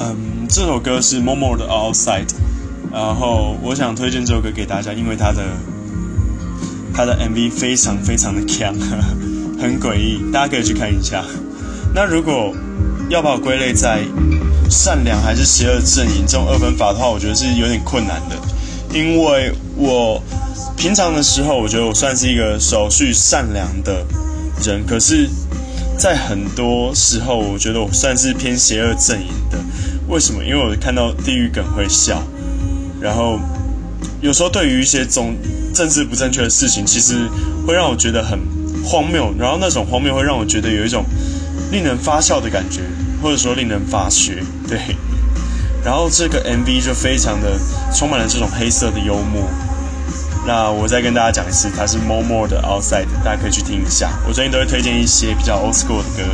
嗯，这首歌是 Momo 的 Outside，然后我想推荐这首歌给大家，因为它的它的 MV 非常非常的强，很诡异，大家可以去看一下。那如果要把我归类在善良还是邪恶阵营这种二分法的话，我觉得是有点困难的，因为我平常的时候，我觉得我算是一个守序善良的人，可是，在很多时候，我觉得我算是偏邪恶阵营的。为什么？因为我看到地狱梗会笑，然后有时候对于一些总政治不正确的事情，其实会让我觉得很荒谬，然后那种荒谬会让我觉得有一种令人发笑的感觉。或者说令人发噱，对。然后这个 MV 就非常的充满了这种黑色的幽默。那我再跟大家讲一次，它是 More More 的 Outside，大家可以去听一下。我最近都会推荐一些比较 Old School 的歌。